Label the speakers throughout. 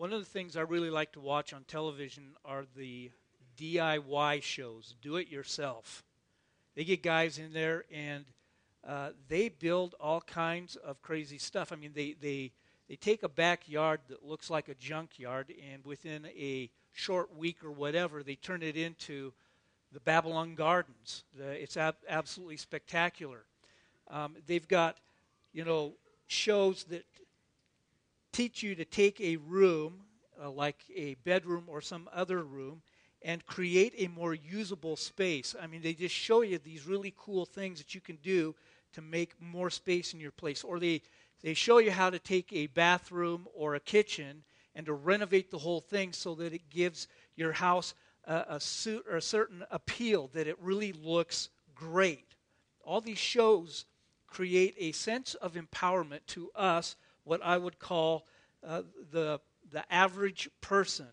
Speaker 1: One of the things I really like to watch on television are the DIY shows, do it yourself. They get guys in there and uh, they build all kinds of crazy stuff. I mean, they, they, they take a backyard that looks like a junkyard, and within a short week or whatever, they turn it into the Babylon Gardens. The, it's ab- absolutely spectacular. Um, they've got, you know, shows that teach you to take a room, uh, like a bedroom or some other room, and create a more usable space. I mean, they just show you these really cool things that you can do to make more space in your place. Or they, they show you how to take a bathroom or a kitchen and to renovate the whole thing so that it gives your house a, a, suit, or a certain appeal, that it really looks great. All these shows create a sense of empowerment to us, what I would call uh, the, the average person.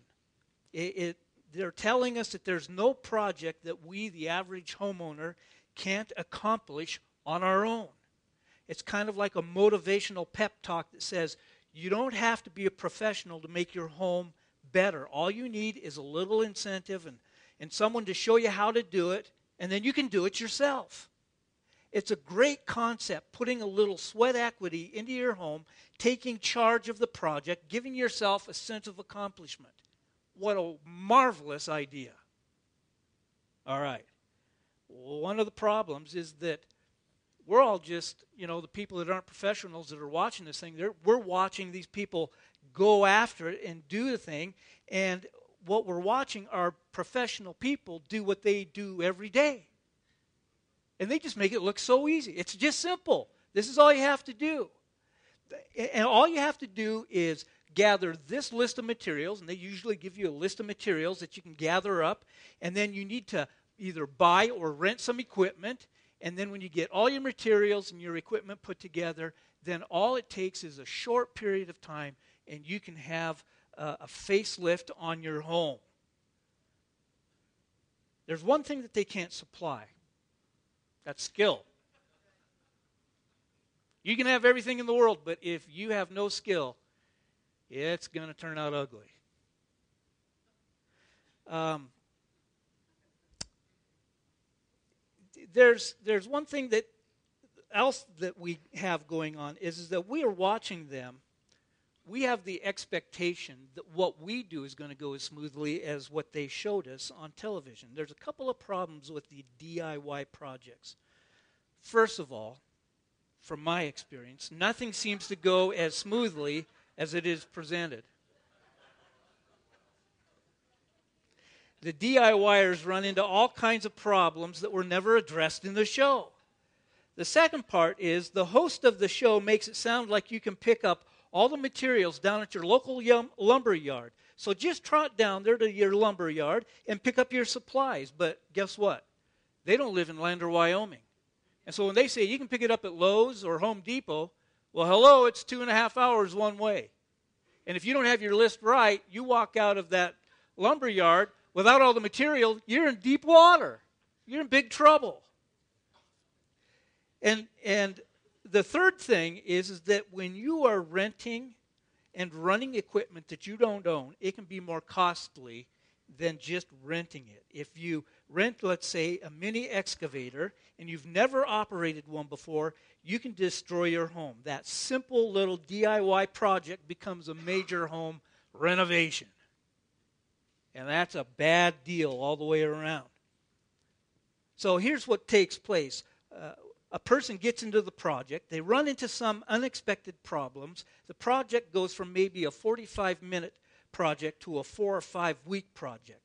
Speaker 1: It, it, they're telling us that there's no project that we, the average homeowner, can't accomplish on our own. It's kind of like a motivational pep talk that says you don't have to be a professional to make your home better. All you need is a little incentive and, and someone to show you how to do it, and then you can do it yourself. It's a great concept, putting a little sweat equity into your home, taking charge of the project, giving yourself a sense of accomplishment. What a marvelous idea. All right. One of the problems is that we're all just, you know, the people that aren't professionals that are watching this thing, we're watching these people go after it and do the thing. And what we're watching are professional people do what they do every day. And they just make it look so easy. It's just simple. This is all you have to do. And all you have to do is gather this list of materials, and they usually give you a list of materials that you can gather up, and then you need to either buy or rent some equipment. And then when you get all your materials and your equipment put together, then all it takes is a short period of time, and you can have a, a facelift on your home. There's one thing that they can't supply that's skill. You can have everything in the world, but if you have no skill, it's going to turn out ugly. Um, there's there's one thing that else that we have going on is, is that we are watching them. We have the expectation that what we do is going to go as smoothly as what they showed us on television. There's a couple of problems with the DIY projects. First of all, from my experience, nothing seems to go as smoothly as it is presented. The DIYers run into all kinds of problems that were never addressed in the show. The second part is the host of the show makes it sound like you can pick up all the materials down at your local yum, lumber yard. So just trot down there to your lumber yard and pick up your supplies. But guess what? They don't live in Lander, Wyoming. And so when they say you can pick it up at Lowe's or Home Depot, well, hello, it's two and a half hours one way. And if you don't have your list right, you walk out of that lumber yard without all the material, you're in deep water. You're in big trouble. And and the third thing is, is that when you are renting and running equipment that you don't own, it can be more costly than just renting it. If you rent, let's say, a mini excavator and you've never operated one before, you can destroy your home. That simple little DIY project becomes a major home renovation. And that's a bad deal all the way around. So here's what takes place. Uh, a person gets into the project, they run into some unexpected problems. The project goes from maybe a 45 minute project to a four or five week project.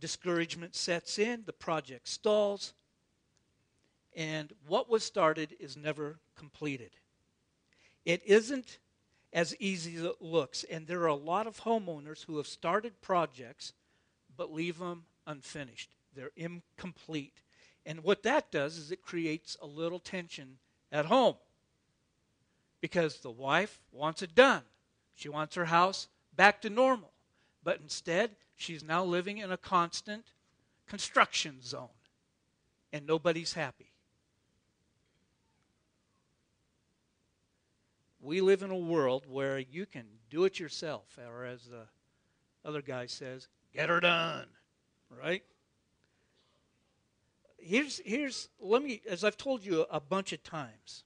Speaker 1: Discouragement sets in, the project stalls, and what was started is never completed. It isn't as easy as it looks, and there are a lot of homeowners who have started projects but leave them unfinished. They're incomplete. And what that does is it creates a little tension at home because the wife wants it done. She wants her house back to normal. But instead, she's now living in a constant construction zone, and nobody's happy. We live in a world where you can do it yourself, or as the Other guy says, get her done. Right? Here's, here's, let me, as I've told you a bunch of times,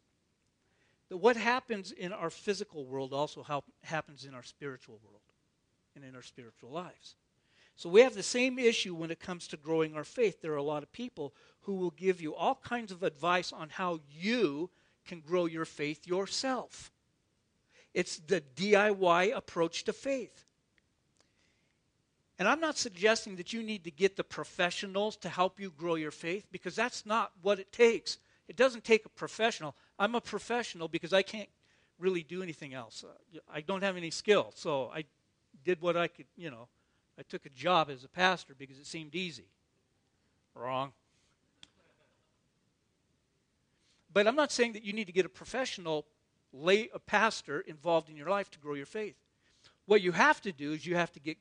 Speaker 1: that what happens in our physical world also happens in our spiritual world and in our spiritual lives. So we have the same issue when it comes to growing our faith. There are a lot of people who will give you all kinds of advice on how you can grow your faith yourself. It's the DIY approach to faith. And I'm not suggesting that you need to get the professionals to help you grow your faith because that's not what it takes. It doesn't take a professional. I'm a professional because I can't really do anything else. Uh, I don't have any skill. So I did what I could, you know. I took a job as a pastor because it seemed easy. Wrong. But I'm not saying that you need to get a professional lay a pastor involved in your life to grow your faith. What you have to do is you have to get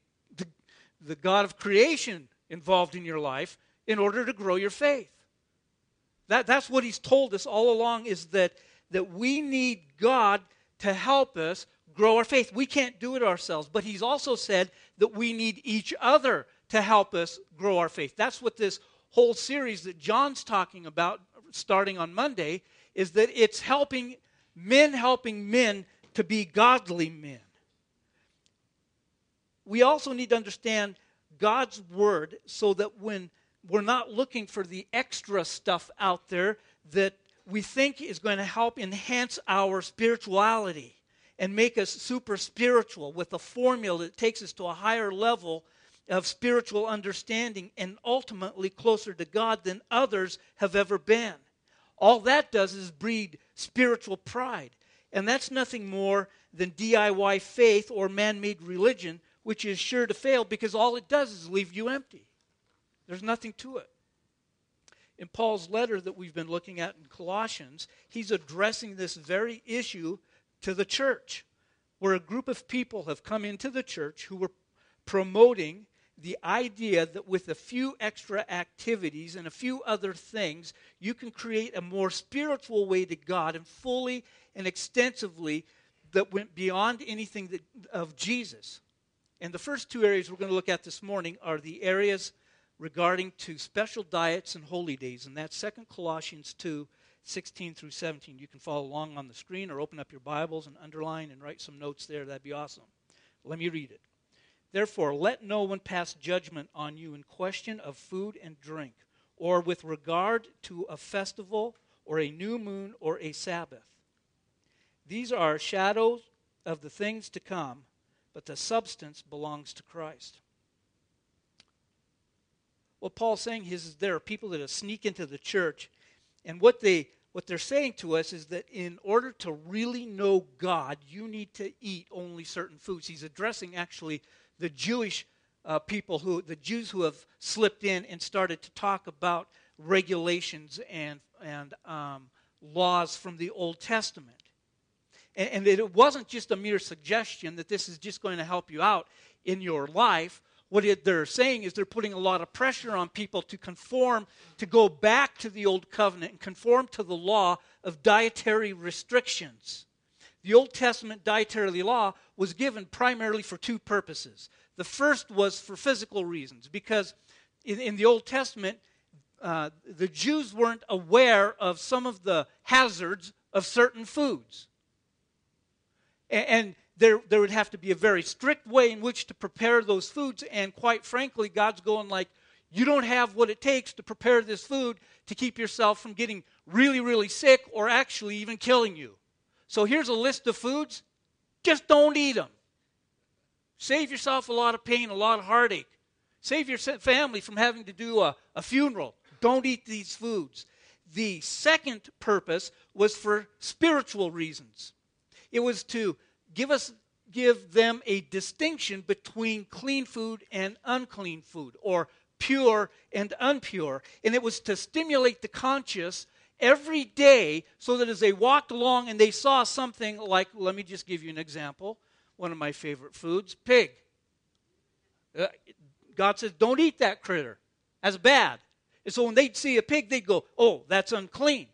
Speaker 1: the, God of creation involved in your life in order to grow your faith. That, that's what he's told us all along is that, that we need God to help us grow our faith. We can't do it ourselves, but he's also said that we need each other to help us grow our faith. That's what this whole series that John's talking about starting on Monday is that it's helping men helping men to be godly men. We also need to understand God's word so that when we're not looking for the extra stuff out there that we think is going to help enhance our spirituality and make us super spiritual with a formula that takes us to a higher level of spiritual understanding and ultimately closer to God than others have ever been. All that does is breed spiritual pride. And that's nothing more than DIY faith or man made religion, which is sure to fail because all it does is leave you empty. There's nothing to it. In Paul's letter that we've been looking at in Colossians, he's addressing this very issue to the church, where a group of people have come into the church who were promoting the idea that with a few extra activities and a few other things, you can create a more spiritual way to God and fully and extensively that went beyond anything that, of Jesus. And the first two areas we're going to look at this morning are the areas regarding to special diets and holy days, and that's Second Colossians 2, 16 through 17. You can follow along on the screen or open up your Bibles and underline and write some notes there. That'd be awesome. Let me read it. Therefore, let no one pass judgment on you in question of food and drink, or with regard to a festival, or a new moon, or a Sabbath. These are shadows of the things to come, but the substance belongs to Christ. What Paul's saying is, there are people that sneak into the church, and what they what they're saying to us is that in order to really know God, you need to eat only certain foods. He's addressing actually the Jewish uh, people who, the Jews who have slipped in and started to talk about regulations and, and um, laws from the Old Testament. And, and it wasn't just a mere suggestion that this is just going to help you out in your life. What it, they're saying is they're putting a lot of pressure on people to conform, to go back to the Old Covenant and conform to the law of dietary restrictions. The Old Testament dietary law was given primarily for two purposes. The first was for physical reasons, because in, in the Old Testament, uh, the Jews weren't aware of some of the hazards of certain foods. And, there, there would have to be a very strict way in which to prepare those foods. And quite frankly, God's going like, you don't have what it takes to prepare this food to keep yourself from getting really, really sick or actually even killing you. So here's a list of foods. Just don't eat them. Save yourself a lot of pain, a lot of heartache. Save your family from having to do a, a funeral. Don't eat these foods. The second purpose was for spiritual reasons. It was to give us give them a distinction between clean food and unclean food or pure and unpure and it was to stimulate the conscious every day so that as they walked along and they saw something like, let me just give you an example, one of my favorite foods, pig. Uh, God says, don't eat that critter. That's bad. And so when they'd see a pig, they'd go, oh, that's unclean.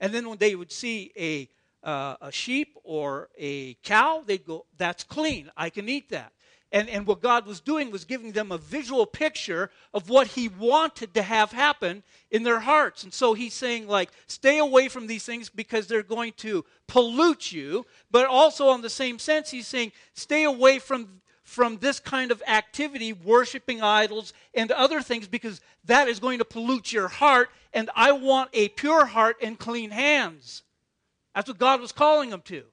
Speaker 1: And then when they would see a, uh, a sheep or a cow, they'd go, that's clean. I can eat that. And, and what God was doing was giving them a visual picture of what He wanted to have happen in their hearts. And so He's saying, like, stay away from these things because they're going to pollute you. But also, on the same sense, He's saying, stay away from, from this kind of activity, worshiping idols and other things, because that is going to pollute your heart. And I want a pure heart and clean hands. That's what God was calling them to.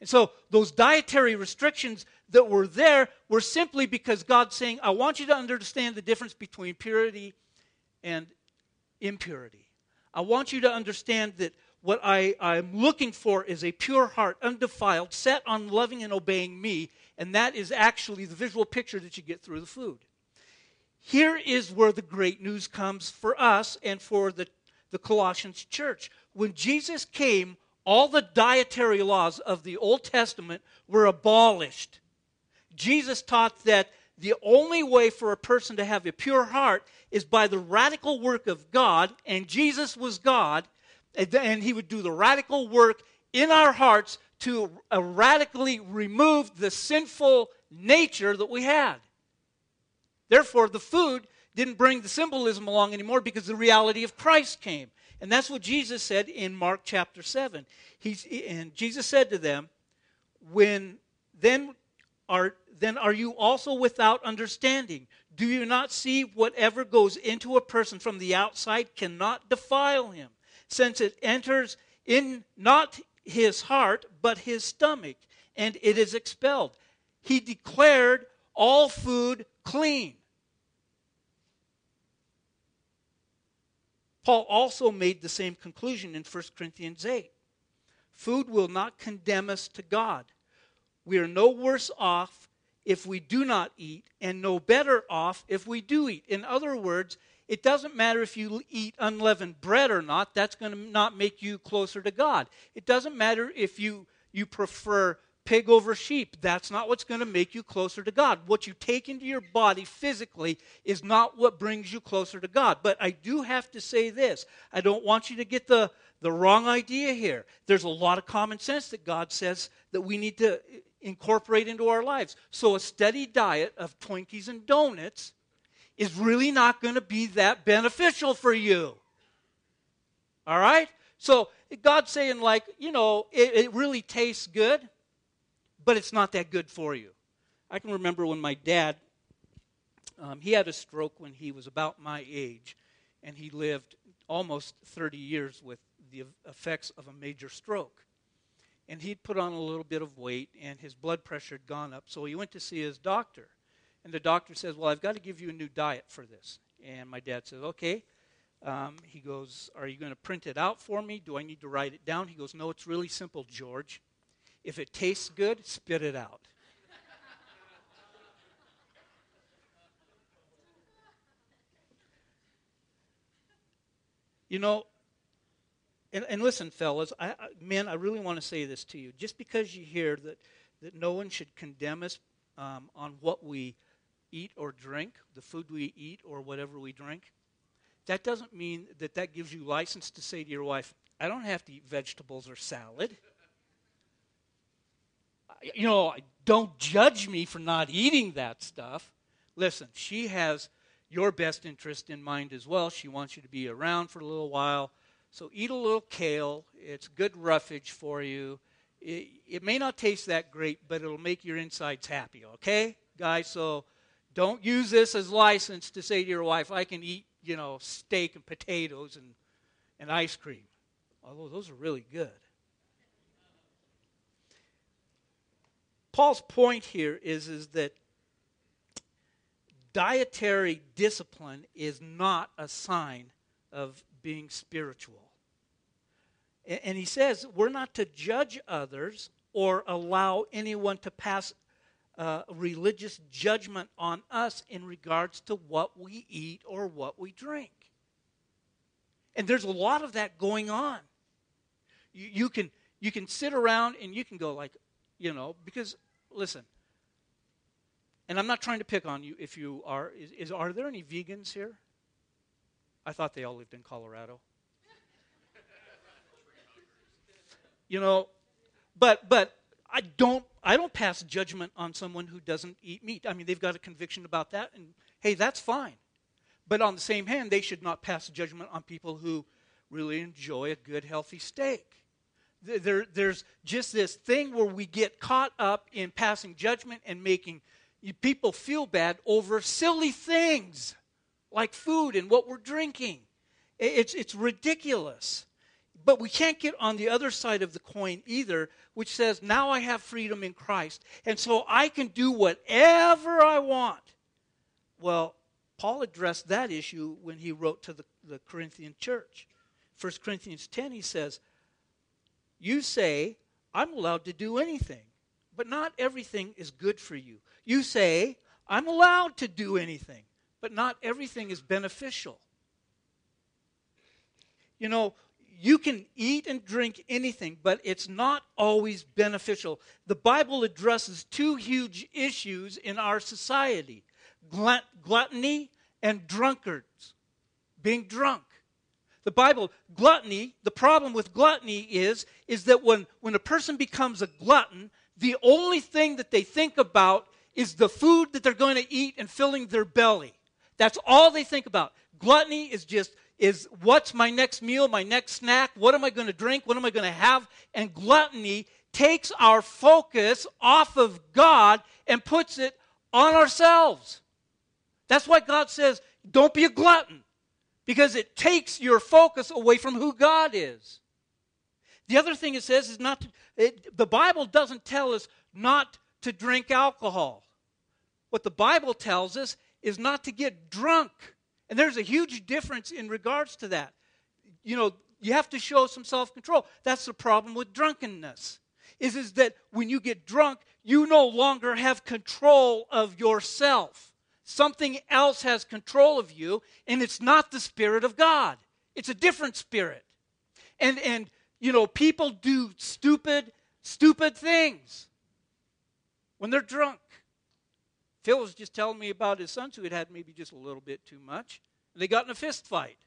Speaker 1: And so, those dietary restrictions that were there were simply because God's saying, I want you to understand the difference between purity and impurity. I want you to understand that what I, I'm looking for is a pure heart, undefiled, set on loving and obeying me, and that is actually the visual picture that you get through the food. Here is where the great news comes for us and for the, the Colossians church. When Jesus came, all the dietary laws of the Old Testament were abolished. Jesus taught that the only way for a person to have a pure heart is by the radical work of God, and Jesus was God, and he would do the radical work in our hearts to uh, radically remove the sinful nature that we had. Therefore, the food didn't bring the symbolism along anymore because the reality of Christ came. And that's what Jesus said in Mark chapter 7. He's, and Jesus said to them, When then are then are you also without understanding? Do you not see whatever goes into a person from the outside cannot defile him, since it enters in not his heart, but his stomach, and it is expelled? He declared all food clean. Paul also made the same conclusion in 1 Corinthians 8. Food will not condemn us to God. We are no worse off if we do not eat, and no better off if we do eat. In other words, it doesn't matter if you eat unleavened bread or not, that's going to not make you closer to God. It doesn't matter if you, you prefer pig over sheep, that's not what's going to make you closer to God. What you take into your body physically is not what brings you closer to God. But I do have to say this I don't want you to get the, the wrong idea here. There's a lot of common sense that God says that we need to incorporate into our lives. So a steady diet of Twinkies and donuts is really not going to be that beneficial for you. All right? So God's saying, like, you know, it, it really tastes good, but it's not that good for you. I can remember when my dad, um, he had a stroke when he was about my age, and he lived almost 30 years with the effects of a major stroke and he'd put on a little bit of weight and his blood pressure had gone up. So he went to see his doctor. And the doctor says, Well, I've got to give you a new diet for this. And my dad says, Okay. Um, he goes, Are you going to print it out for me? Do I need to write it down? He goes, No, it's really simple, George. If it tastes good, spit it out. you know, and, and listen, fellas, I, I, men, I really want to say this to you. Just because you hear that, that no one should condemn us um, on what we eat or drink, the food we eat or whatever we drink, that doesn't mean that that gives you license to say to your wife, I don't have to eat vegetables or salad. You know, don't judge me for not eating that stuff. Listen, she has your best interest in mind as well. She wants you to be around for a little while. So eat a little kale. It's good roughage for you. It, it may not taste that great, but it'll make your insides happy, okay, guys? So don't use this as license to say to your wife, I can eat, you know, steak and potatoes and, and ice cream. Although those are really good. Paul's point here is, is that dietary discipline is not a sign of being spiritual. And he says we're not to judge others or allow anyone to pass uh, religious judgment on us in regards to what we eat or what we drink. And there's a lot of that going on. You, you, can, you can sit around and you can go, like, you know, because, listen, and I'm not trying to pick on you if you are. Is, is are there any vegans here? I thought they all lived in Colorado. you know, but but I don't I don't pass judgment on someone who doesn't eat meat. I mean, they've got a conviction about that, and hey, that's fine. But on the same hand, they should not pass judgment on people who really enjoy a good, healthy steak. There, there's just this thing where we get caught up in passing judgment and making people feel bad over silly things like food and what we're drinking. It's, it's ridiculous. But we can't get on the other side of the coin either, which says, now I have freedom in Christ, and so I can do whatever I want. Well, Paul addressed that issue when he wrote to the, the Corinthian church. 1 Corinthians 10, he says, You say, I'm allowed to do anything, but not everything is good for you. You say, I'm allowed to do anything, but not everything is beneficial. You know, you can eat and drink anything, but it's not always beneficial. The Bible addresses two huge issues in our society glut- gluttony and drunkards, being drunk. The Bible, gluttony, the problem with gluttony is, is that when, when a person becomes a glutton, the only thing that they think about is the food that they're going to eat and filling their belly. That's all they think about. Gluttony is just is what's my next meal, my next snack, what am I going to drink, what am I going to have? And gluttony takes our focus off of God and puts it on ourselves. That's why God says, don't be a glutton, because it takes your focus away from who God is. The other thing it says is not to, it, the Bible doesn't tell us not to drink alcohol. What the Bible tells us is not to get drunk. And there's a huge difference in regards to that. You know, you have to show some self-control. That's the problem with drunkenness. Is is that when you get drunk, you no longer have control of yourself. Something else has control of you, and it's not the spirit of God. It's a different spirit. And and you know, people do stupid stupid things when they're drunk. Phil was just telling me about his sons who had had maybe just a little bit too much. And they got in a fist fight.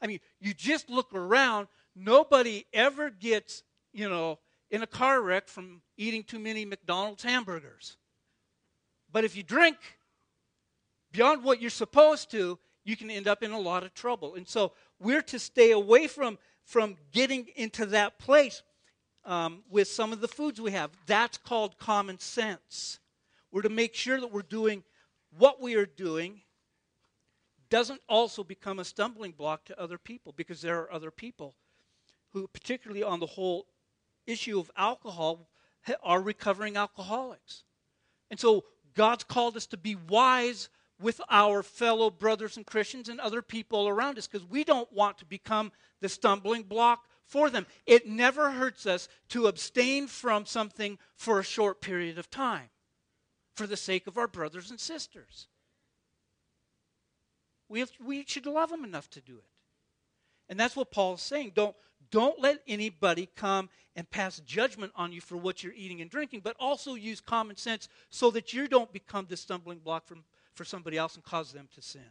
Speaker 1: I mean, you just look around, nobody ever gets, you know, in a car wreck from eating too many McDonald's hamburgers. But if you drink beyond what you're supposed to, you can end up in a lot of trouble. And so we're to stay away from, from getting into that place um, with some of the foods we have. That's called common sense. We're to make sure that we're doing what we are doing doesn't also become a stumbling block to other people because there are other people who, particularly on the whole issue of alcohol, are recovering alcoholics. And so God's called us to be wise with our fellow brothers and Christians and other people around us because we don't want to become the stumbling block for them. It never hurts us to abstain from something for a short period of time for the sake of our brothers and sisters. We, have, we should love them enough to do it. And that's what Paul's saying. Don't, don't let anybody come and pass judgment on you for what you're eating and drinking, but also use common sense so that you don't become the stumbling block from, for somebody else and cause them to sin.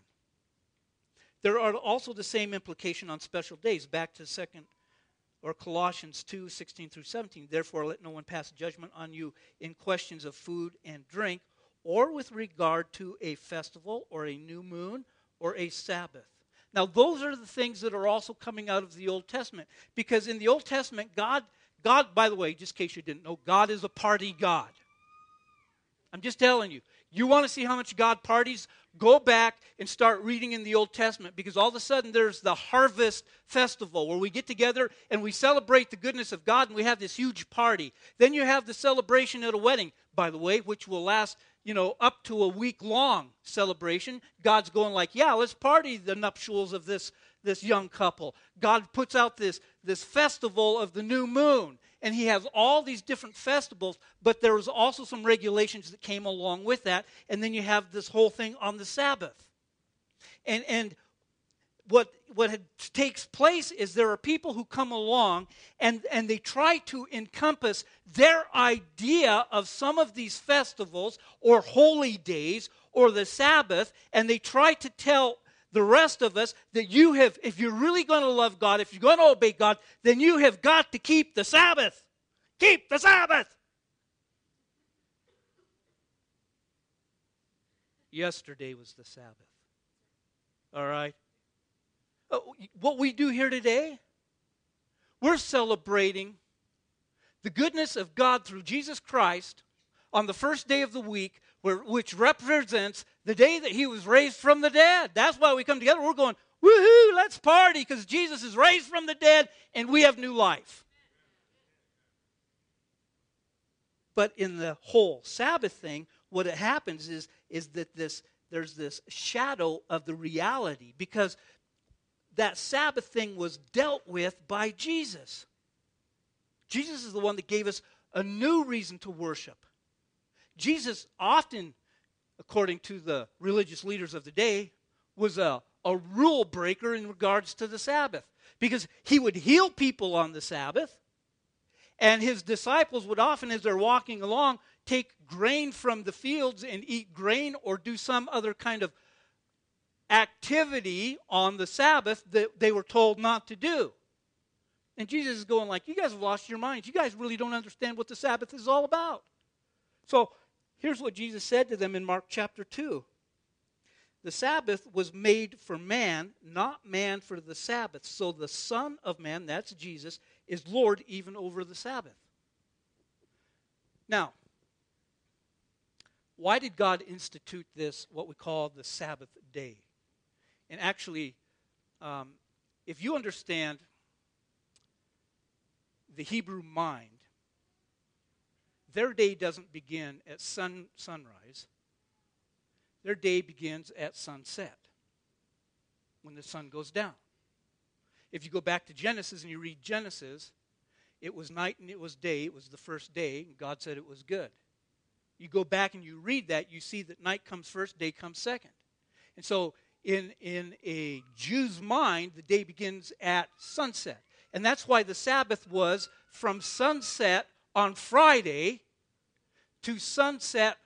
Speaker 1: There are also the same implication on special days. Back to second or Colossians 2 16 through 17. Therefore, let no one pass judgment on you in questions of food and drink, or with regard to a festival, or a new moon, or a Sabbath. Now, those are the things that are also coming out of the Old Testament. Because in the Old Testament, God, God, by the way, just in case you didn't know, God is a party God. I'm just telling you. You want to see how much God parties? Go back and start reading in the Old Testament because all of a sudden there's the harvest festival where we get together and we celebrate the goodness of God and we have this huge party. Then you have the celebration at a wedding, by the way, which will last, you know, up to a week long celebration. God's going like, "Yeah, let's party the nuptials of this this young couple." God puts out this this festival of the new moon and he has all these different festivals, but there was also some regulations that came along with that. And then you have this whole thing on the Sabbath. And, and what, what takes place is there are people who come along and, and they try to encompass their idea of some of these festivals or holy days or the Sabbath, and they try to tell the rest of us that you have, if you're really going to love God, if you're going to obey God, then you have got to keep the Sabbath. Keep the Sabbath. Yesterday was the Sabbath. All right? Uh, what we do here today, we're celebrating the goodness of God through Jesus Christ on the first day of the week, where, which represents the day that he was raised from the dead. That's why we come together. We're going, woohoo, let's party because Jesus is raised from the dead and we have new life. But in the whole Sabbath thing, what it happens is, is that this there's this shadow of the reality because that Sabbath thing was dealt with by Jesus. Jesus is the one that gave us a new reason to worship. Jesus often, according to the religious leaders of the day, was a, a rule breaker in regards to the Sabbath because he would heal people on the Sabbath. And his disciples would often, as they're walking along, take grain from the fields and eat grain or do some other kind of activity on the Sabbath that they were told not to do. And Jesus is going like, you guys have lost your minds. You guys really don't understand what the Sabbath is all about. So here's what Jesus said to them in Mark chapter 2. The Sabbath was made for man, not man for the Sabbath. So the Son of Man, that's Jesus, is Lord even over the Sabbath. Now, why did God institute this, what we call the Sabbath day? And actually, um, if you understand the Hebrew mind, their day doesn't begin at sun, sunrise. Their day begins at sunset, when the sun goes down. If you go back to Genesis and you read Genesis, it was night and it was day. It was the first day, and God said it was good. You go back and you read that, you see that night comes first, day comes second. And so, in, in a Jew's mind, the day begins at sunset. And that's why the Sabbath was from sunset on Friday to sunset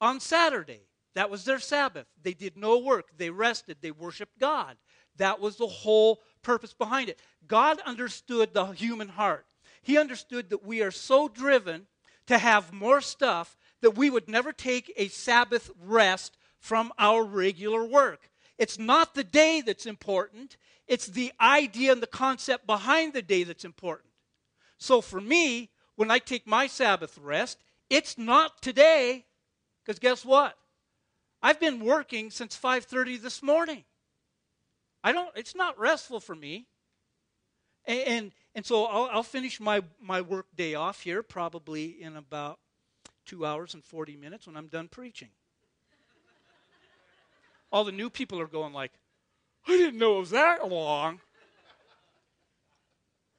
Speaker 1: on Saturday. That was their Sabbath. They did no work, they rested, they worshiped God. That was the whole purpose behind it. God understood the human heart. He understood that we are so driven to have more stuff that we would never take a Sabbath rest from our regular work. It's not the day that's important, it's the idea and the concept behind the day that's important. So for me, when I take my Sabbath rest, it's not today because guess what? I've been working since 5:30 this morning. I don't it's not restful for me. And and, and so I'll, I'll finish my my work day off here probably in about 2 hours and 40 minutes when I'm done preaching. All the new people are going like, I didn't know it was that long.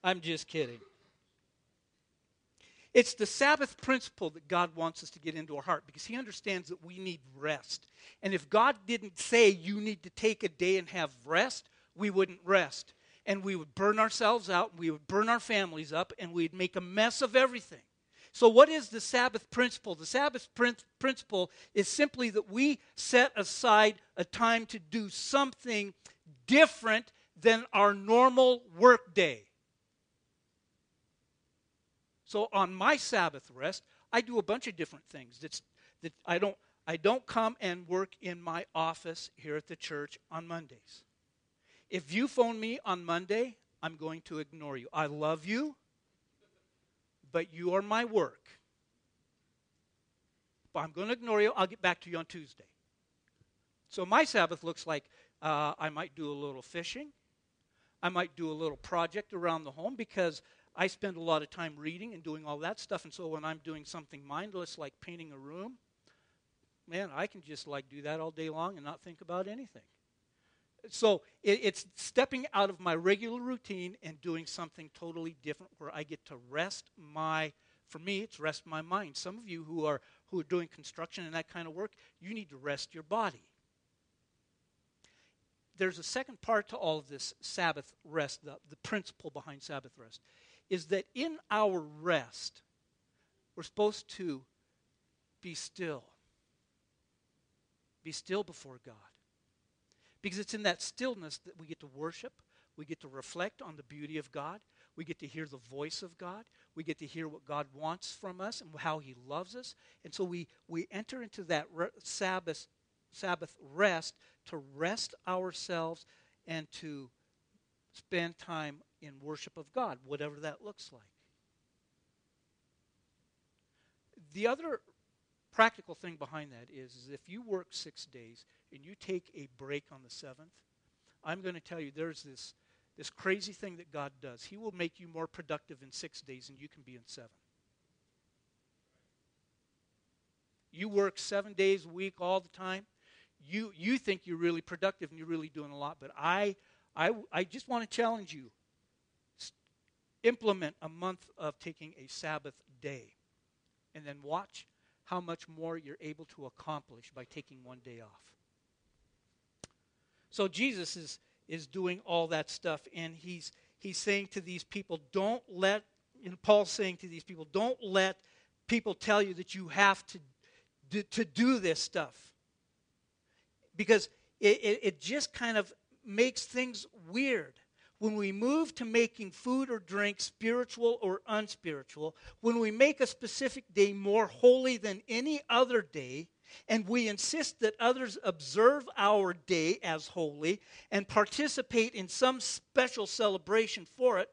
Speaker 1: I'm just kidding. It's the Sabbath principle that God wants us to get into our heart because He understands that we need rest. And if God didn't say you need to take a day and have rest, we wouldn't rest. And we would burn ourselves out, we would burn our families up, and we'd make a mess of everything. So, what is the Sabbath principle? The Sabbath principle is simply that we set aside a time to do something different than our normal workday. So on my Sabbath rest, I do a bunch of different things. That's, that I don't I don't come and work in my office here at the church on Mondays. If you phone me on Monday, I'm going to ignore you. I love you, but you are my work. But I'm going to ignore you. I'll get back to you on Tuesday. So my Sabbath looks like uh, I might do a little fishing. I might do a little project around the home because I spend a lot of time reading and doing all that stuff. And so when I'm doing something mindless like painting a room, man, I can just like do that all day long and not think about anything. So it, it's stepping out of my regular routine and doing something totally different where I get to rest my for me it's rest my mind some of you who are who are doing construction and that kind of work you need to rest your body there's a second part to all of this Sabbath rest, the, the principle behind Sabbath rest, is that in our rest, we're supposed to be still. Be still before God. Because it's in that stillness that we get to worship, we get to reflect on the beauty of God, we get to hear the voice of God, we get to hear what God wants from us and how He loves us. And so we, we enter into that re- Sabbath Sabbath rest to rest ourselves and to spend time in worship of God, whatever that looks like. The other practical thing behind that is, is if you work six days and you take a break on the seventh, I'm going to tell you there's this, this crazy thing that God does. He will make you more productive in six days than you can be in seven. You work seven days a week all the time. You, you think you're really productive and you're really doing a lot, but I, I, I just want to challenge you. Implement a month of taking a Sabbath day and then watch how much more you're able to accomplish by taking one day off. So Jesus is, is doing all that stuff, and he's, he's saying to these people, don't let, and Paul's saying to these people, don't let people tell you that you have to, do, to do this stuff. Because it, it, it just kind of makes things weird. When we move to making food or drink spiritual or unspiritual, when we make a specific day more holy than any other day, and we insist that others observe our day as holy and participate in some special celebration for it,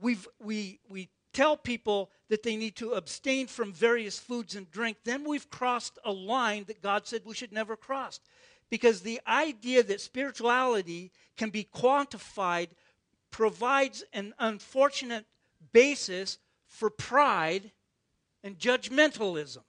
Speaker 1: we've, we, we tell people that they need to abstain from various foods and drink, then we've crossed a line that God said we should never cross. Because the idea that spirituality can be quantified provides an unfortunate basis for pride and judgmentalism.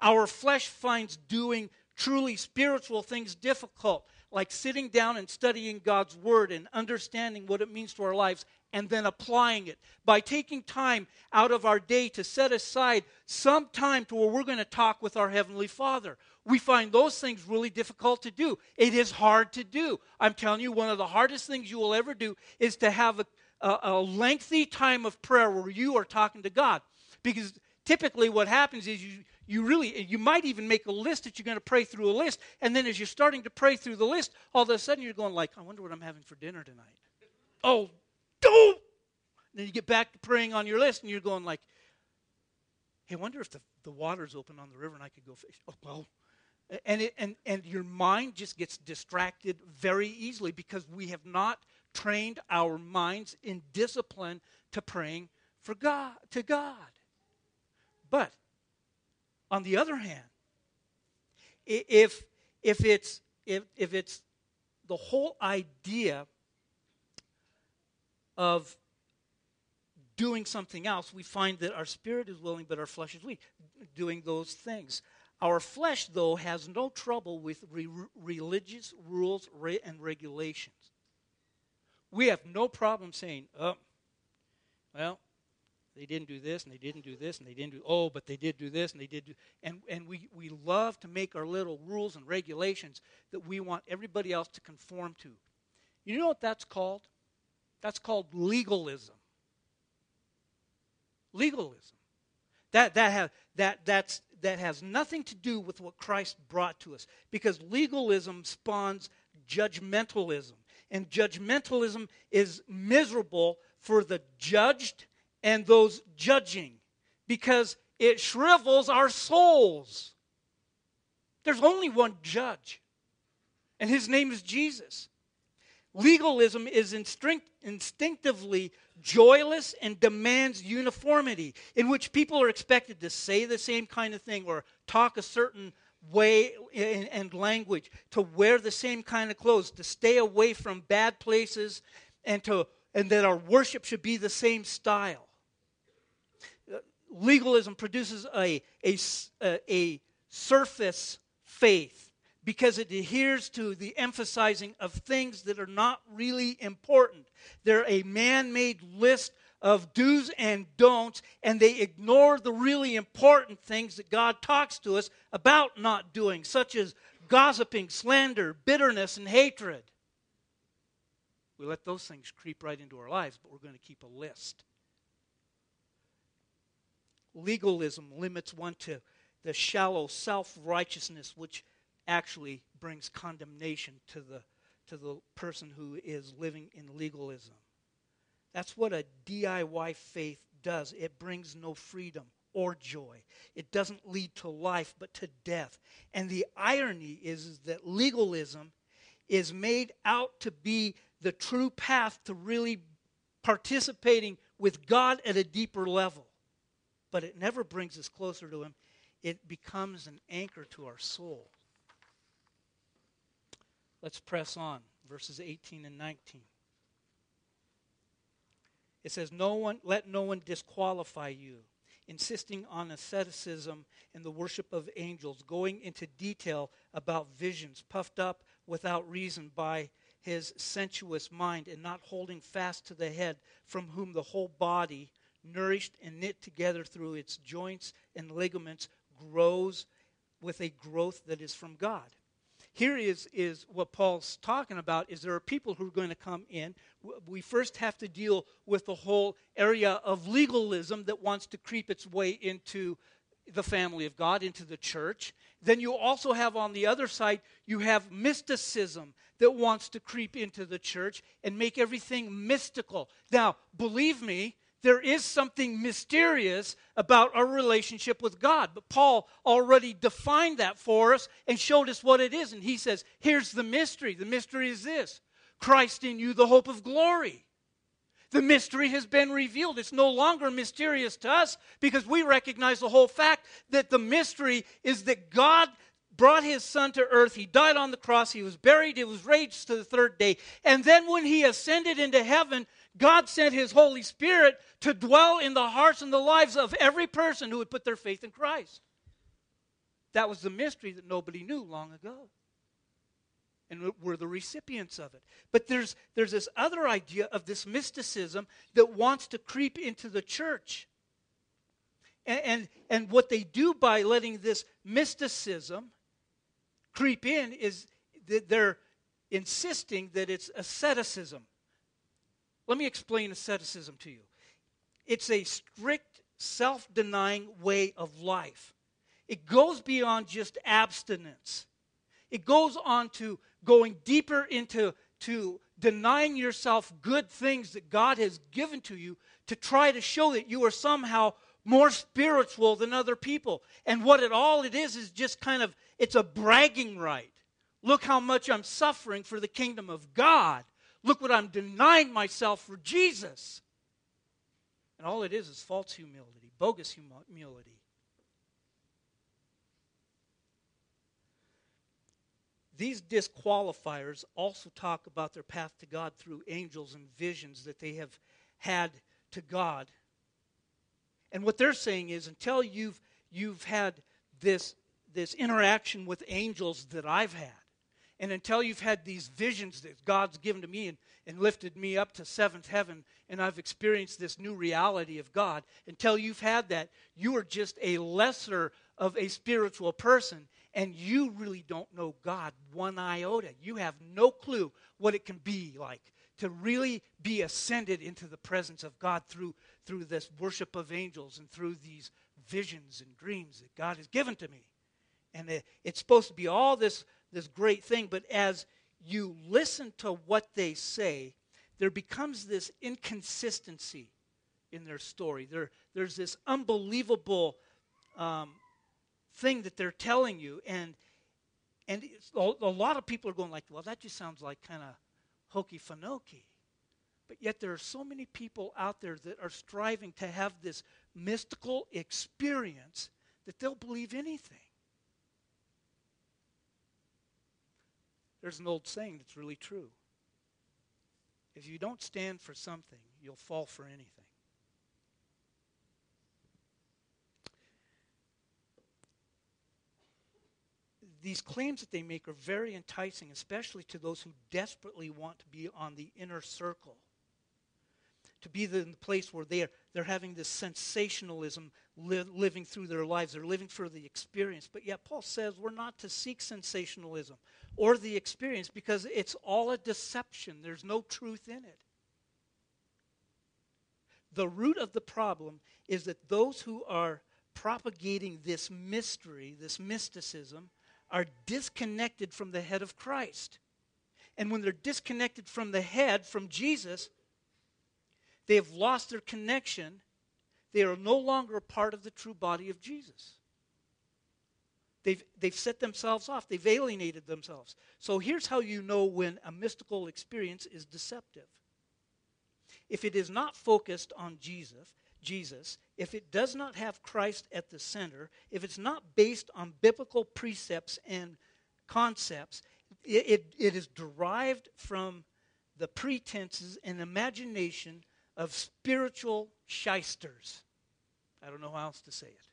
Speaker 1: Our flesh finds doing truly spiritual things difficult, like sitting down and studying God's Word and understanding what it means to our lives and then applying it. By taking time out of our day to set aside some time to where we're going to talk with our Heavenly Father. We find those things really difficult to do. It is hard to do. I'm telling you, one of the hardest things you will ever do is to have a, a, a lengthy time of prayer where you are talking to God. Because typically what happens is you, you really you might even make a list that you're going to pray through a list and then as you're starting to pray through the list all of a sudden you're going like i wonder what i'm having for dinner tonight oh don't then you get back to praying on your list and you're going like hey I wonder if the, the water's open on the river and i could go fish. Oh well. And, it, and, and your mind just gets distracted very easily because we have not trained our minds in discipline to praying for God to God. But on the other hand, if if it's if, if it's the whole idea of doing something else, we find that our spirit is willing, but our flesh is weak, doing those things. Our flesh, though, has no trouble with re- religious rules and regulations. We have no problem saying, oh, well, they didn't do this and they didn't do this and they didn't do oh but they did do this and they did do and and we we love to make our little rules and regulations that we want everybody else to conform to you know what that's called that's called legalism legalism that that has that that's that has nothing to do with what Christ brought to us because legalism spawns judgmentalism. And judgmentalism is miserable for the judged and those judging because it shrivels our souls. There's only one judge, and his name is Jesus. Legalism is instinct, instinctively joyless and demands uniformity, in which people are expected to say the same kind of thing or talk a certain way and language, to wear the same kind of clothes, to stay away from bad places, and, to, and that our worship should be the same style. Legalism produces a, a, a surface faith because it adheres to the emphasizing of things that are not really important. They're a man made list of do's and don'ts, and they ignore the really important things that God talks to us about not doing, such as gossiping, slander, bitterness, and hatred. We let those things creep right into our lives, but we're going to keep a list. Legalism limits one to the shallow self righteousness which actually brings condemnation to the, to the person who is living in legalism. That's what a DIY faith does. It brings no freedom or joy. It doesn't lead to life, but to death. And the irony is, is that legalism is made out to be the true path to really participating with God at a deeper level. But it never brings us closer to Him, it becomes an anchor to our soul. Let's press on, verses 18 and 19. It says, no one, Let no one disqualify you, insisting on asceticism and the worship of angels, going into detail about visions, puffed up without reason by his sensuous mind, and not holding fast to the head, from whom the whole body, nourished and knit together through its joints and ligaments, grows with a growth that is from God here is, is what Paul's talking about is there are people who are going to come in. We first have to deal with the whole area of legalism that wants to creep its way into the family of God, into the church. Then you also have on the other side, you have mysticism that wants to creep into the church and make everything mystical. Now, believe me, there is something mysterious about our relationship with God. But Paul already defined that for us and showed us what it is. And he says, here's the mystery. The mystery is this Christ in you, the hope of glory. The mystery has been revealed. It's no longer mysterious to us because we recognize the whole fact that the mystery is that God brought his son to earth. He died on the cross. He was buried. He was raised to the third day. And then when he ascended into heaven, God sent his Holy Spirit to dwell in the hearts and the lives of every person who would put their faith in Christ. That was the mystery that nobody knew long ago. And we're the recipients of it. But there's, there's this other idea of this mysticism that wants to creep into the church. And, and, and what they do by letting this mysticism creep in is that they're insisting that it's asceticism. Let me explain asceticism to you. It's a strict, self denying way of life. It goes beyond just abstinence, it goes on to going deeper into to denying yourself good things that God has given to you to try to show that you are somehow more spiritual than other people. And what it all it is is just kind of it's a bragging right. Look how much I'm suffering for the kingdom of God. Look what I'm denying myself for Jesus. And all it is is false humility, bogus humility. These disqualifiers also talk about their path to God through angels and visions that they have had to God. And what they're saying is until you've, you've had this, this interaction with angels that I've had, and until you've had these visions that God's given to me and, and lifted me up to seventh heaven, and I've experienced this new reality of God, until you've had that, you are just a lesser of a spiritual person, and you really don't know God one iota. You have no clue what it can be like to really be ascended into the presence of God through, through this worship of angels and through these visions and dreams that God has given to me. And it, it's supposed to be all this this great thing, but as you listen to what they say, there becomes this inconsistency in their story. There, there's this unbelievable um, thing that they're telling you, and and a lot of people are going like, "Well, that just sounds like kind of hokey fanokey." But yet, there are so many people out there that are striving to have this mystical experience that they'll believe anything. There's an old saying that's really true. If you don't stand for something, you'll fall for anything. These claims that they make are very enticing, especially to those who desperately want to be on the inner circle to be in the place where they're, they're having this sensationalism li- living through their lives. They're living for the experience. But yet, Paul says we're not to seek sensationalism or the experience because it's all a deception. There's no truth in it. The root of the problem is that those who are propagating this mystery, this mysticism, are disconnected from the head of Christ. And when they're disconnected from the head, from Jesus, they have lost their connection. they are no longer a part of the true body of Jesus. They've, they've set themselves off, they've alienated themselves. So here's how you know when a mystical experience is deceptive. If it is not focused on Jesus, Jesus, if it does not have Christ at the center, if it's not based on biblical precepts and concepts, it, it, it is derived from the pretenses and imagination of spiritual shysters. I don't know how else to say it.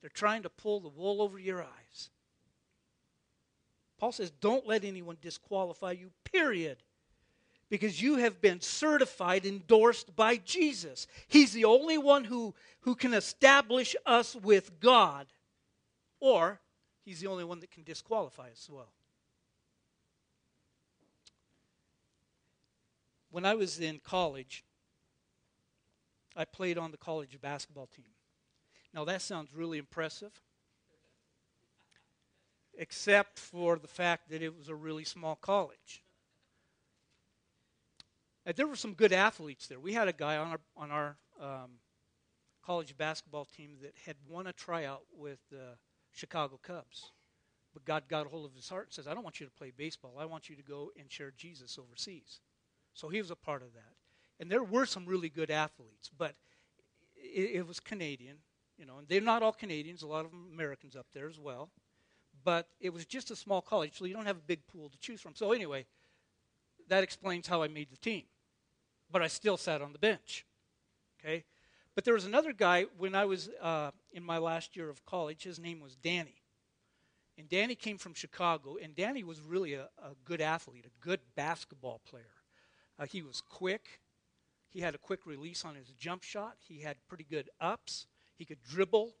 Speaker 1: They're trying to pull the wool over your eyes. Paul says, Don't let anyone disqualify you, period because you have been certified, endorsed by Jesus. He's the only one who, who can establish us with God, or he's the only one that can disqualify us as well. When I was in college, I played on the college basketball team. Now, that sounds really impressive, except for the fact that it was a really small college. And there were some good athletes there. We had a guy on our on our um, college basketball team that had won a tryout with the Chicago Cubs, but God got a hold of his heart and says, "I don't want you to play baseball. I want you to go and share Jesus overseas." So he was a part of that. And there were some really good athletes, but it, it was Canadian, you know, and they're not all Canadians. A lot of Americans up there as well. But it was just a small college, so you don't have a big pool to choose from. So anyway, that explains how I made the team. But I still sat on the bench. Okay? But there was another guy when I was uh, in my last year of college. His name was Danny. And Danny came from Chicago, and Danny was really a, a good athlete, a good basketball player. Uh, he was quick. He had a quick release on his jump shot. He had pretty good ups. He could dribble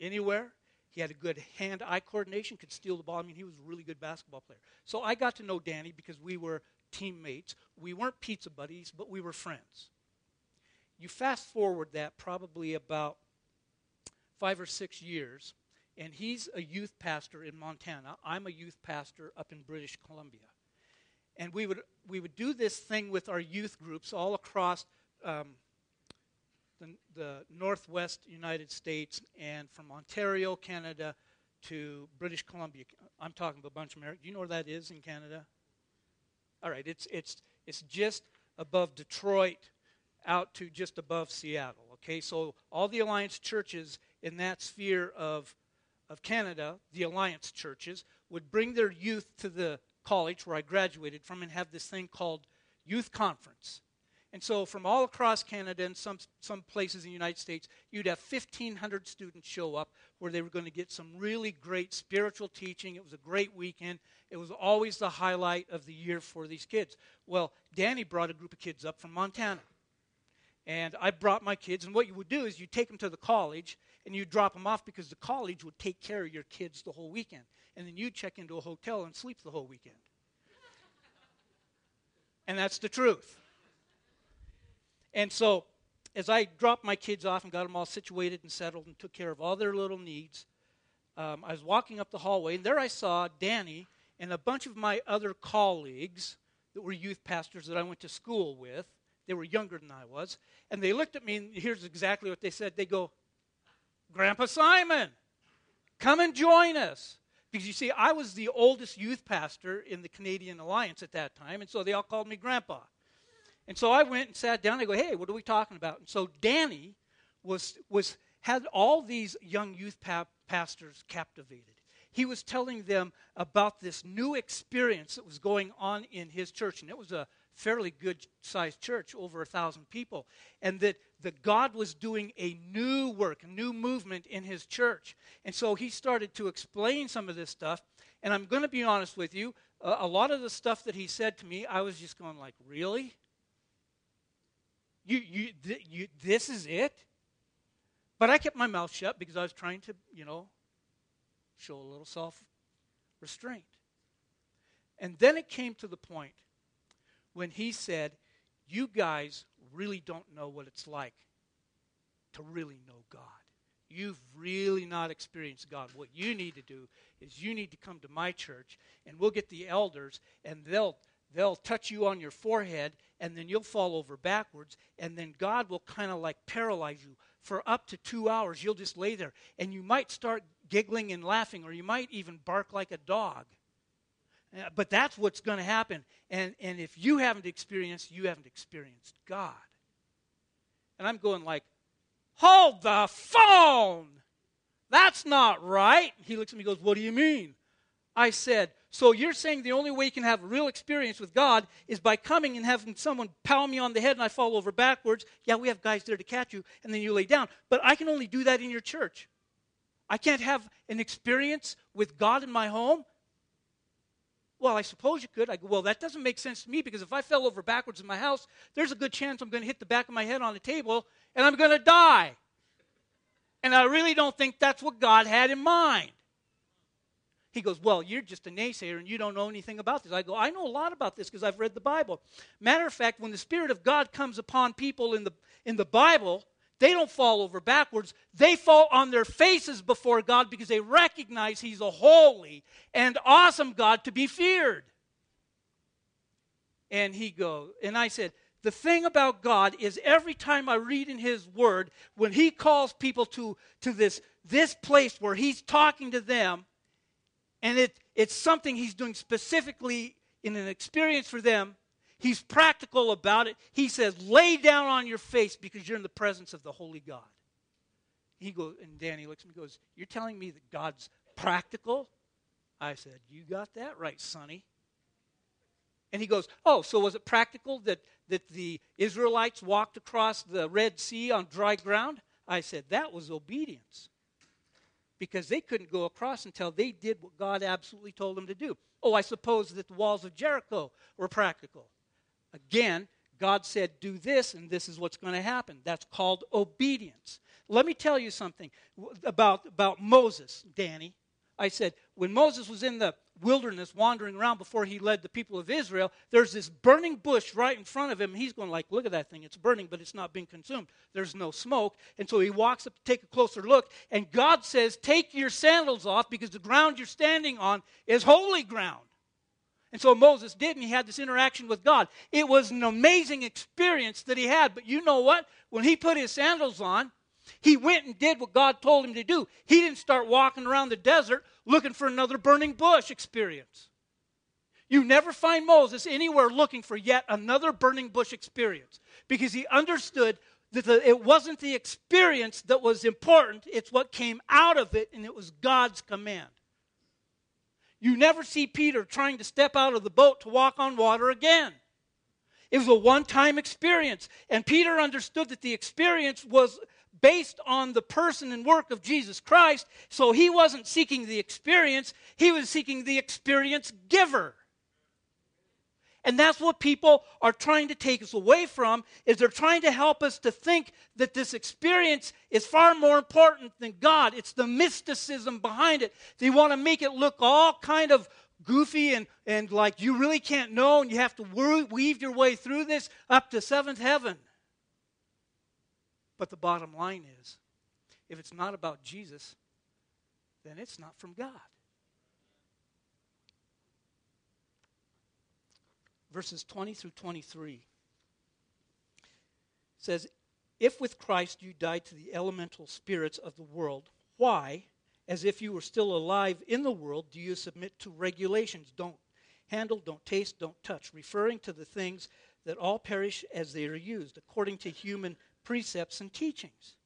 Speaker 1: anywhere. He had a good hand eye coordination, could steal the ball. I mean, he was a really good basketball player. So I got to know Danny because we were teammates. We weren't pizza buddies, but we were friends. You fast forward that probably about five or six years, and he's a youth pastor in Montana. I'm a youth pastor up in British Columbia. And we would, we would do this thing with our youth groups all across um, the, the northwest United States and from Ontario, Canada, to British Columbia. I'm talking about a bunch of Americans. Do you know where that is in Canada? All right, it's, it's, it's just above Detroit out to just above Seattle. Okay, so all the Alliance churches in that sphere of, of Canada, the Alliance churches, would bring their youth to the college where I graduated from and have this thing called Youth Conference. And so, from all across Canada and some, some places in the United States, you'd have 1,500 students show up where they were going to get some really great spiritual teaching. It was a great weekend. It was always the highlight of the year for these kids. Well, Danny brought a group of kids up from Montana. And I brought my kids, and what you would do is you take them to the college and you drop them off because the college would take care of your kids the whole weekend. And then you check into a hotel and sleep the whole weekend. and that's the truth. And so, as I dropped my kids off and got them all situated and settled and took care of all their little needs, um, I was walking up the hallway, and there I saw Danny and a bunch of my other colleagues that were youth pastors that I went to school with. They were younger than I was. And they looked at me, and here's exactly what they said. They go, Grandpa Simon, come and join us. Because you see, I was the oldest youth pastor in the Canadian Alliance at that time, and so they all called me Grandpa. And so I went and sat down. And I go, hey, what are we talking about? And so Danny was, was had all these young youth pa- pastors captivated. He was telling them about this new experience that was going on in his church, and it was a fairly good sized church, over a thousand people, and that, that God was doing a new work, a new movement in his church. And so he started to explain some of this stuff. And I'm going to be honest with you, a lot of the stuff that he said to me, I was just going like, really? You, you, th- you, this is it? But I kept my mouth shut because I was trying to, you know, show a little self restraint. And then it came to the point when he said, You guys really don't know what it's like to really know God. You've really not experienced God. What you need to do is you need to come to my church, and we'll get the elders, and they'll they'll touch you on your forehead, and then you'll fall over backwards, and then God will kind of like paralyze you for up to two hours. You'll just lay there, and you might start giggling and laughing, or you might even bark like a dog. Uh, but that's what's going to happen. And, and if you haven't experienced, you haven't experienced God. And I'm going like, hold the phone. That's not right. He looks at me and goes, what do you mean? I said, so you're saying the only way you can have a real experience with God is by coming and having someone pound me on the head and I fall over backwards. Yeah, we have guys there to catch you, and then you lay down. But I can only do that in your church. I can't have an experience with God in my home. Well, I suppose you could. I go, well, that doesn't make sense to me because if I fell over backwards in my house, there's a good chance I'm going to hit the back of my head on a table and I'm going to die. And I really don't think that's what God had in mind. He goes, Well, you're just a naysayer and you don't know anything about this. I go, I know a lot about this because I've read the Bible. Matter of fact, when the Spirit of God comes upon people in the, in the Bible, they don't fall over backwards. They fall on their faces before God because they recognize He's a holy and awesome God to be feared. And he goes, and I said, the thing about God is every time I read in His Word, when He calls people to, to this, this place where He's talking to them, and it, it's something he's doing specifically in an experience for them. He's practical about it. He says, lay down on your face because you're in the presence of the holy God. He goes, and Danny looks at me and goes, You're telling me that God's practical? I said, You got that right, sonny. And he goes, Oh, so was it practical that, that the Israelites walked across the Red Sea on dry ground? I said, That was obedience because they couldn't go across until they did what God absolutely told them to do. Oh, I suppose that the walls of Jericho were practical. Again, God said, do this, and this is what's going to happen. That's called obedience. Let me tell you something about, about Moses, Danny. I said, when Moses was in the wilderness wandering around before he led the people of Israel, there's this burning bush right in front of him. He's going like, look at that thing. It's burning, but it's not being consumed. There's no smoke. And so he walks up to take a closer look, and God says, take your sandals off because the ground you're standing on is holy ground. And so Moses did, and he had this interaction with God. It was an amazing experience that he had. But you know what? When he put his sandals on, he went and did what God told him to do. He didn't start walking around the desert looking for another burning bush experience. You never find Moses anywhere looking for yet another burning bush experience because he understood that the, it wasn't the experience that was important, it's what came out of it, and it was God's command. You never see Peter trying to step out of the boat to walk on water again. It was a one time experience. And Peter understood that the experience was based on the person and work of Jesus Christ. So he wasn't seeking the experience, he was seeking the experience giver. And that's what people are trying to take us away from is they're trying to help us to think that this experience is far more important than God. It's the mysticism behind it. They want to make it look all kind of goofy and, and like you really can't know and you have to weave your way through this up to seventh heaven. But the bottom line is if it's not about Jesus, then it's not from God. Verses 20 through 23 says, If with Christ you died to the elemental spirits of the world, why, as if you were still alive in the world, do you submit to regulations? Don't handle, don't taste, don't touch, referring to the things that all perish as they are used, according to human precepts and teachings.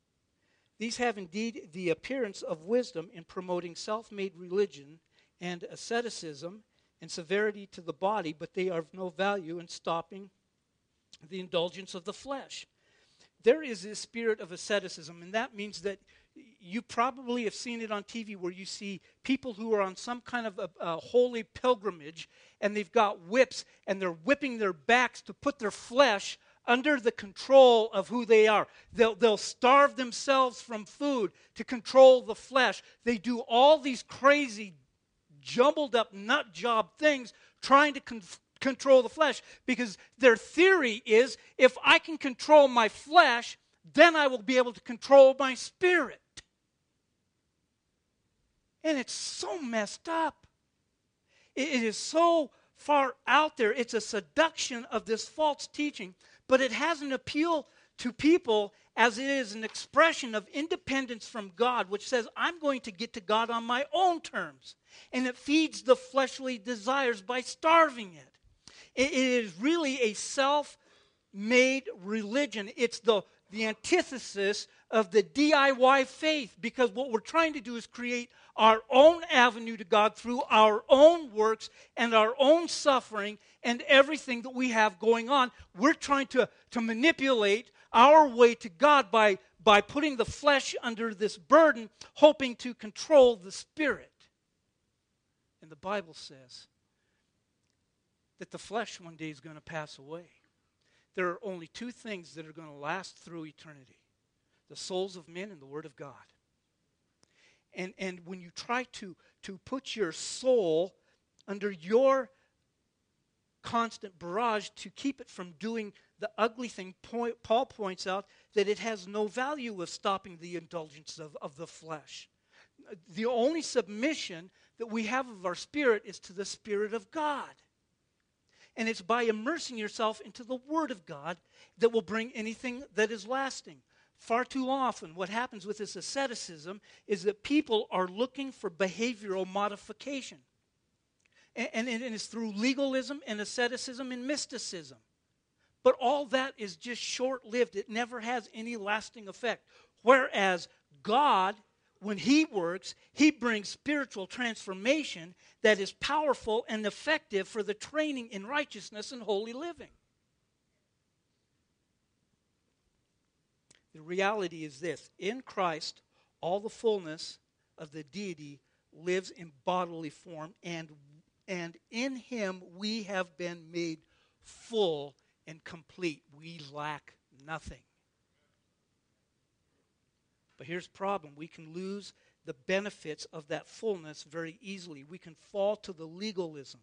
Speaker 1: These have indeed the appearance of wisdom in promoting self made religion and asceticism and severity to the body, but they are of no value in stopping the indulgence of the flesh. There is this spirit of asceticism, and that means that you probably have seen it on TV where you see people who are on some kind of a, a, holy pilgrimage and they've got whips and they're whipping their backs to put their flesh under the control of who they are. They'll, they'll starve themselves from food to control the flesh. They do all these crazy, jumbled up nut job things trying to con- control the flesh because their theory is if I can control my flesh, then I will be able to control my spirit. And it's so messed up. it, it is so far out there. It's a seduction of this false teaching, but it has an appeal to people as it is an expression of independence from God, which says, I'm going to get to God on my own terms. And it feeds the fleshly desires by starving it. It is really a self made religion. It's the, the antithesis of the DIY faith because what we're trying to do is create our own avenue to God through our own works and our own suffering and everything that we have going on. We're trying to, to manipulate our way to God by, by putting the flesh under this burden, hoping to control the spirit. And the Bible says that the flesh one day is going to pass away. There are only two things that are going to last through eternity the souls of men and the Word of God. And, and when you try to, to put your soul under your constant barrage to keep it from doing the ugly thing, point, Paul points out that it has no value of stopping the indulgence of, of the flesh. The only submission that we have of our spirit is to the Spirit of God. And it's by immersing yourself into the Word of God that will bring anything that is lasting. Far too often, what happens with this asceticism is that people are looking for behavioral modification. And, and, and it's through legalism and asceticism and mysticism. But all that is just short lived, it never has any lasting effect. Whereas God, when He works, He brings spiritual transformation that is powerful and effective for the training in righteousness and holy living. The reality is this in Christ, all the fullness of the deity lives in bodily form, and, and in Him we have been made full and complete. We lack nothing. But here's the problem we can lose the benefits of that fullness very easily. We can fall to the legalism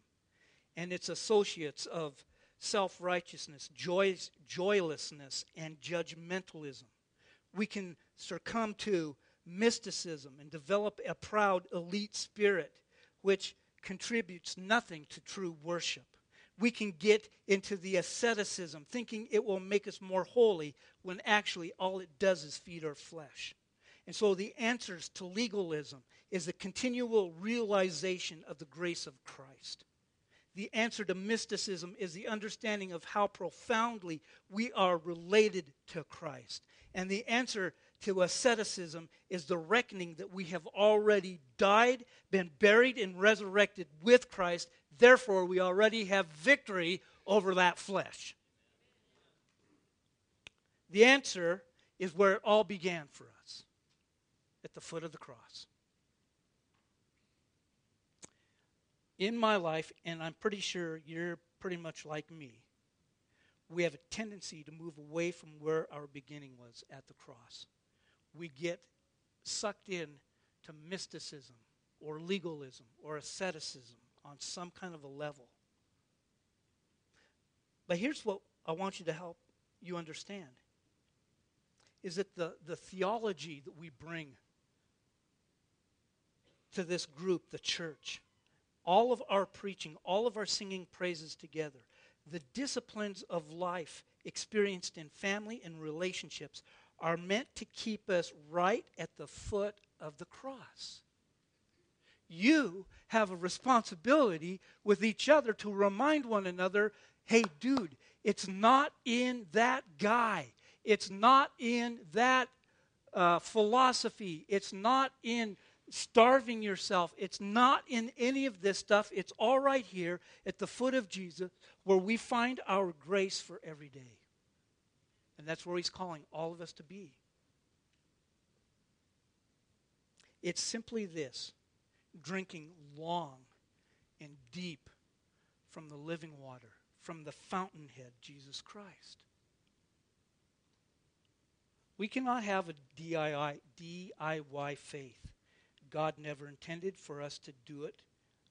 Speaker 1: and its associates of self righteousness, joy, joylessness, and judgmentalism. We can succumb to mysticism and develop a proud elite spirit which contributes nothing to true worship we can get into the asceticism, thinking it will make us more holy, when actually all it does is feed our flesh. And so the answers to legalism is the continual realization of the grace of Christ. The answer to mysticism is the understanding of how profoundly we are related to Christ. And the answer to asceticism is the reckoning that we have already died, been buried, and resurrected with Christ. Therefore, we already have victory over that flesh. The answer is where it all began for us at the foot of the cross. In my life, and I'm pretty sure you're pretty much like me, we have a tendency to move away from where our beginning was at the cross we get sucked in to mysticism or legalism or asceticism on some kind of a level. But here's what I want you to help you understand is that the, the theology that we bring to this group, the church, all of our preaching, all of our singing praises together, the disciplines of life experienced in family and relationships are meant to keep us right at the foot of the cross. You have a responsibility with each other to remind one another hey, dude, it's not in that guy, it's not in that uh, philosophy, it's not in starving yourself. It's not in any of this stuff. It's all right here at the foot of Jesus where we find our grace for every day. And that's where he's calling all of us to be. It's simply this drinking long and deep from the living water, from the fountainhead, Jesus Christ. We cannot have a DIY, DIY faith. God never intended for us to do it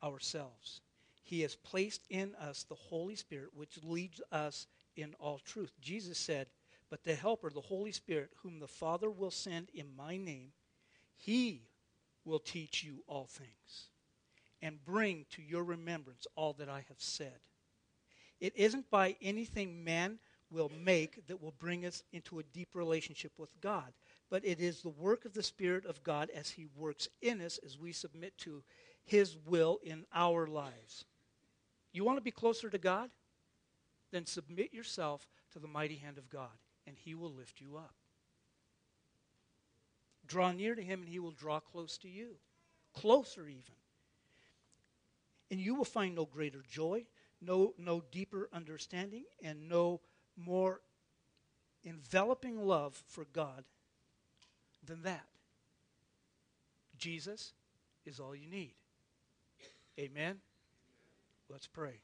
Speaker 1: ourselves. He has placed in us the Holy Spirit, which leads us in all truth. Jesus said, but the Helper, the Holy Spirit, whom the Father will send in my name, he will teach you all things and bring to your remembrance all that I have said. It isn't by anything man will make that will bring us into a deep relationship with God, but it is the work of the Spirit of God as He works in us as we submit to His will in our lives. You want to be closer to God? Then submit yourself to the mighty hand of God, and He will lift you up. Draw near to Him, and He will draw close to you, closer even. And you will find no greater joy, no, no deeper understanding, and no more enveloping love for God than that. Jesus is all you need. Amen. Let's pray.